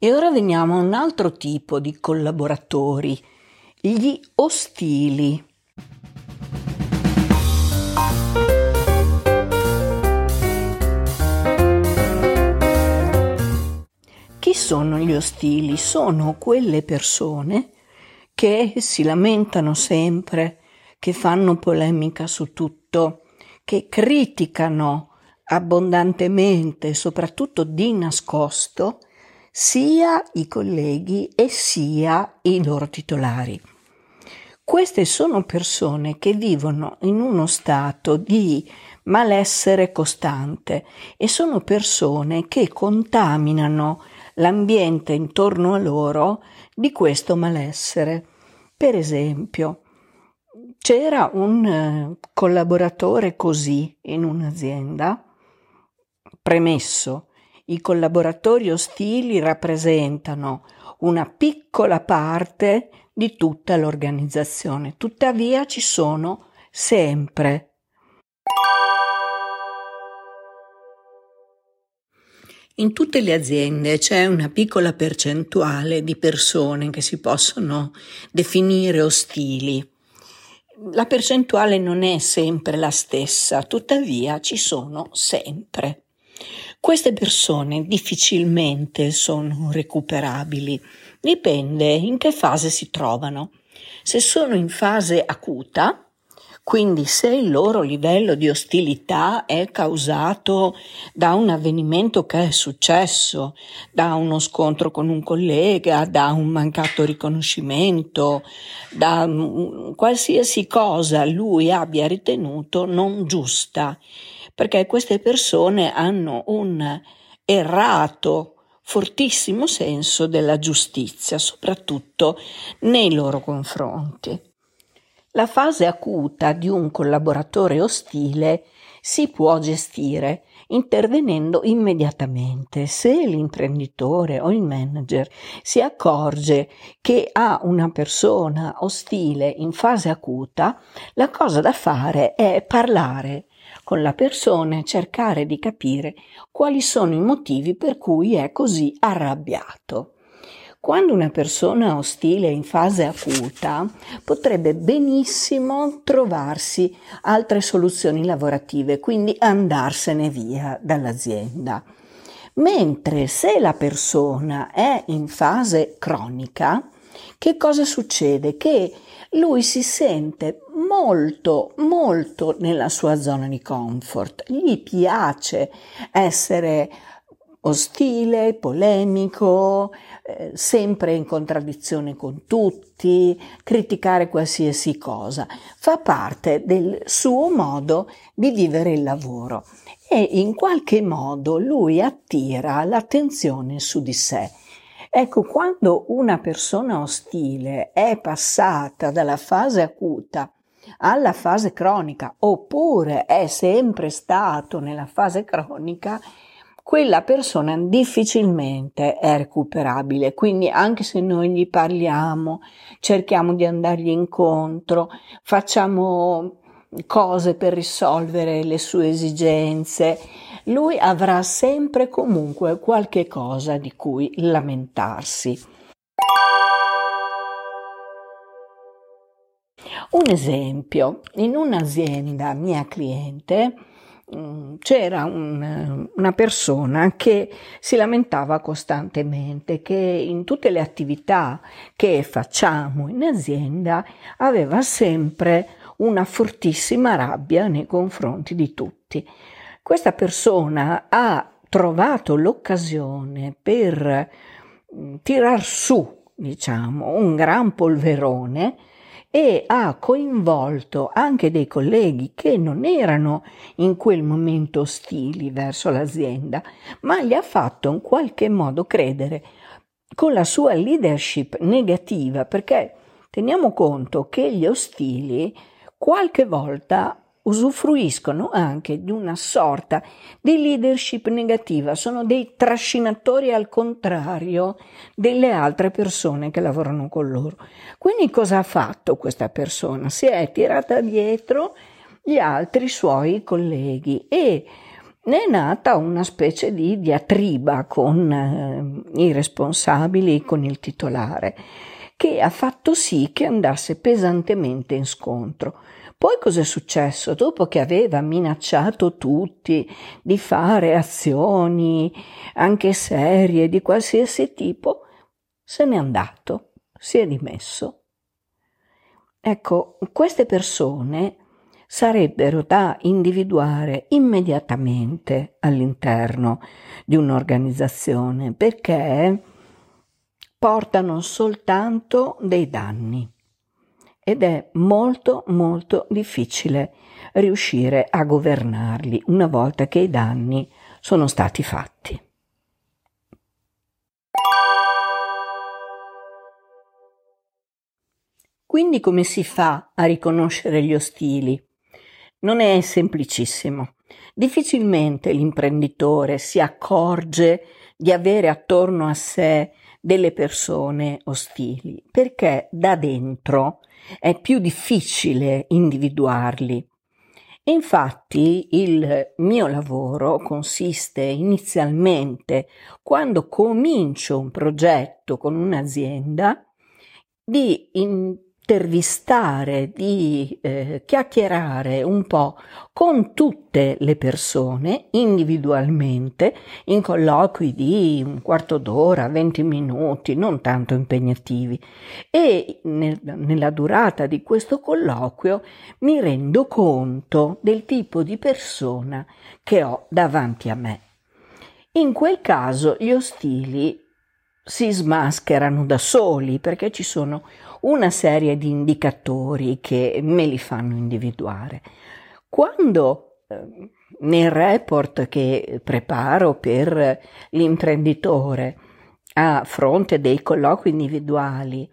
E ora veniamo a un altro tipo di collaboratori, gli ostili. Chi sono gli ostili? Sono quelle persone che si lamentano sempre, che fanno polemica su tutto, che criticano abbondantemente, soprattutto di nascosto, sia i colleghi e sia i loro titolari. Queste sono persone che vivono in uno stato di malessere costante e sono persone che contaminano l'ambiente intorno a loro di questo malessere. Per esempio, c'era un eh, collaboratore così in un'azienda, premesso, i collaboratori ostili rappresentano una piccola parte di tutta l'organizzazione, tuttavia ci sono sempre. In tutte le aziende c'è una piccola percentuale di persone che si possono definire ostili. La percentuale non è sempre la stessa, tuttavia ci sono sempre. Queste persone difficilmente sono recuperabili, dipende in che fase si trovano. Se sono in fase acuta, quindi se il loro livello di ostilità è causato da un avvenimento che è successo, da uno scontro con un collega, da un mancato riconoscimento, da qualsiasi cosa lui abbia ritenuto non giusta, perché queste persone hanno un errato fortissimo senso della giustizia, soprattutto nei loro confronti. La fase acuta di un collaboratore ostile si può gestire intervenendo immediatamente. Se l'imprenditore o il manager si accorge che ha una persona ostile in fase acuta, la cosa da fare è parlare con la persona e cercare di capire quali sono i motivi per cui è così arrabbiato. Quando una persona ostile è in fase acuta, potrebbe benissimo trovarsi altre soluzioni lavorative, quindi andarsene via dall'azienda. Mentre se la persona è in fase cronica, che cosa succede? Che lui si sente molto, molto nella sua zona di comfort, gli piace essere ostile, polemico, eh, sempre in contraddizione con tutti, criticare qualsiasi cosa. Fa parte del suo modo di vivere il lavoro e in qualche modo lui attira l'attenzione su di sé. Ecco, quando una persona ostile è passata dalla fase acuta alla fase cronica oppure è sempre stato nella fase cronica, quella persona difficilmente è recuperabile. Quindi anche se noi gli parliamo, cerchiamo di andargli incontro, facciamo cose per risolvere le sue esigenze, lui avrà sempre comunque qualche cosa di cui lamentarsi. Un esempio, in un'azienda mia cliente, Mm, c'era un, una persona che si lamentava costantemente che in tutte le attività che facciamo in azienda aveva sempre una fortissima rabbia nei confronti di tutti. Questa persona ha trovato l'occasione per mm, tirar su, diciamo, un gran polverone e ha coinvolto anche dei colleghi che non erano in quel momento ostili verso l'azienda, ma gli ha fatto in qualche modo credere con la sua leadership negativa, perché teniamo conto che gli ostili qualche volta usufruiscono anche di una sorta di leadership negativa, sono dei trascinatori al contrario delle altre persone che lavorano con loro. Quindi cosa ha fatto questa persona? Si è tirata dietro gli altri suoi colleghi e ne è nata una specie di diatriba con eh, i responsabili, con il titolare, che ha fatto sì che andasse pesantemente in scontro. Poi cos'è successo? Dopo che aveva minacciato tutti di fare azioni anche serie di qualsiasi tipo, se n'è andato, si è dimesso. Ecco, queste persone sarebbero da individuare immediatamente all'interno di un'organizzazione perché portano soltanto dei danni ed è molto molto difficile riuscire a governarli una volta che i danni sono stati fatti. Quindi come si fa a riconoscere gli ostili? Non è semplicissimo. Difficilmente l'imprenditore si accorge di avere attorno a sé delle persone ostili, perché da dentro è più difficile individuarli. Infatti il mio lavoro consiste inizialmente, quando comincio un progetto con un'azienda, di in intervistare, di eh, chiacchierare un po' con tutte le persone individualmente in colloqui di un quarto d'ora, 20 minuti, non tanto impegnativi. E nel, nella durata di questo colloquio mi rendo conto del tipo di persona che ho davanti a me. In quel caso gli ostili si smascherano da soli perché ci sono una serie di indicatori che me li fanno individuare. Quando eh, nel report che preparo per l'imprenditore a fronte dei colloqui individuali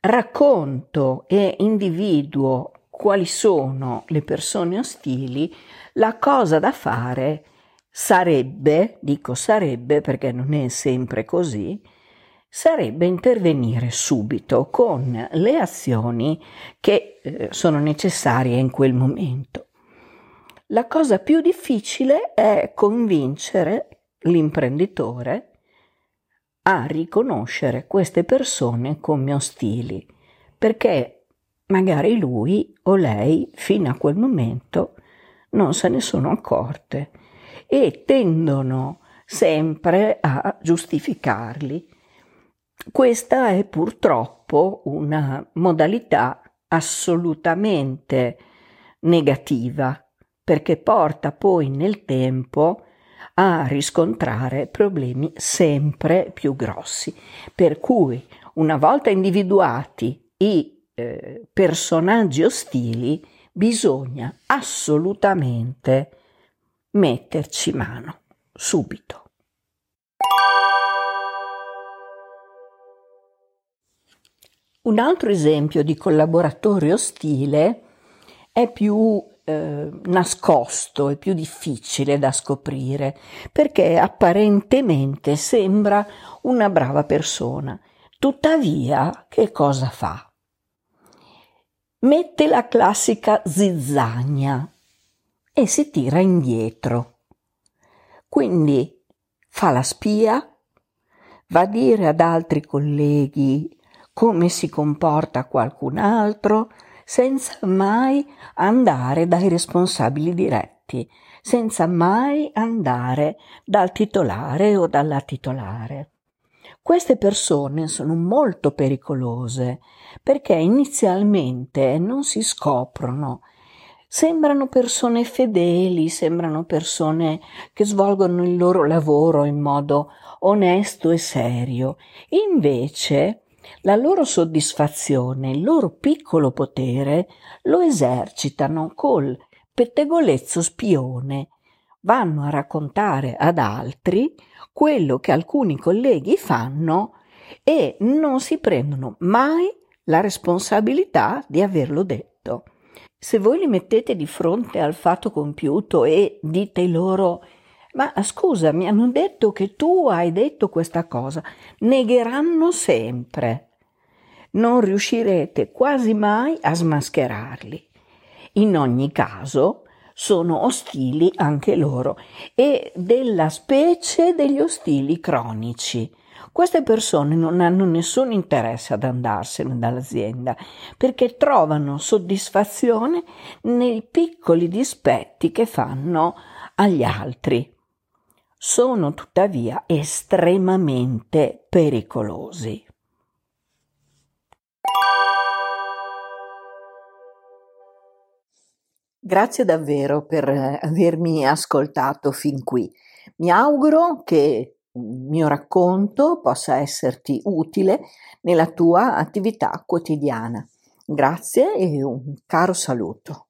racconto e individuo quali sono le persone ostili, la cosa da fare sarebbe, dico sarebbe perché non è sempre così, sarebbe intervenire subito con le azioni che eh, sono necessarie in quel momento. La cosa più difficile è convincere l'imprenditore a riconoscere queste persone come ostili, perché magari lui o lei fino a quel momento non se ne sono accorte e tendono sempre a giustificarli questa è purtroppo una modalità assolutamente negativa perché porta poi nel tempo a riscontrare problemi sempre più grossi. Per cui una volta individuati i eh, personaggi ostili bisogna assolutamente metterci mano subito. Un altro esempio di collaboratore ostile è più eh, nascosto e più difficile da scoprire perché apparentemente sembra una brava persona. Tuttavia, che cosa fa? Mette la classica zizzagna e si tira indietro. Quindi fa la spia, va a dire ad altri colleghi come si comporta qualcun altro, senza mai andare dai responsabili diretti, senza mai andare dal titolare o dalla titolare. Queste persone sono molto pericolose perché inizialmente non si scoprono. Sembrano persone fedeli, sembrano persone che svolgono il loro lavoro in modo onesto e serio. Invece la loro soddisfazione, il loro piccolo potere lo esercitano col pettegolezzo spione. Vanno a raccontare ad altri quello che alcuni colleghi fanno e non si prendono mai la responsabilità di averlo detto. Se voi li mettete di fronte al fatto compiuto e dite loro ma scusa, mi hanno detto che tu hai detto questa cosa. Negheranno sempre. Non riuscirete quasi mai a smascherarli. In ogni caso, sono ostili anche loro e della specie degli ostili cronici. Queste persone non hanno nessun interesse ad andarsene dall'azienda perché trovano soddisfazione nei piccoli dispetti che fanno agli altri. Sono tuttavia estremamente pericolosi. Grazie davvero per avermi ascoltato fin qui. Mi auguro che il mio racconto possa esserti utile nella tua attività quotidiana. Grazie e un caro saluto.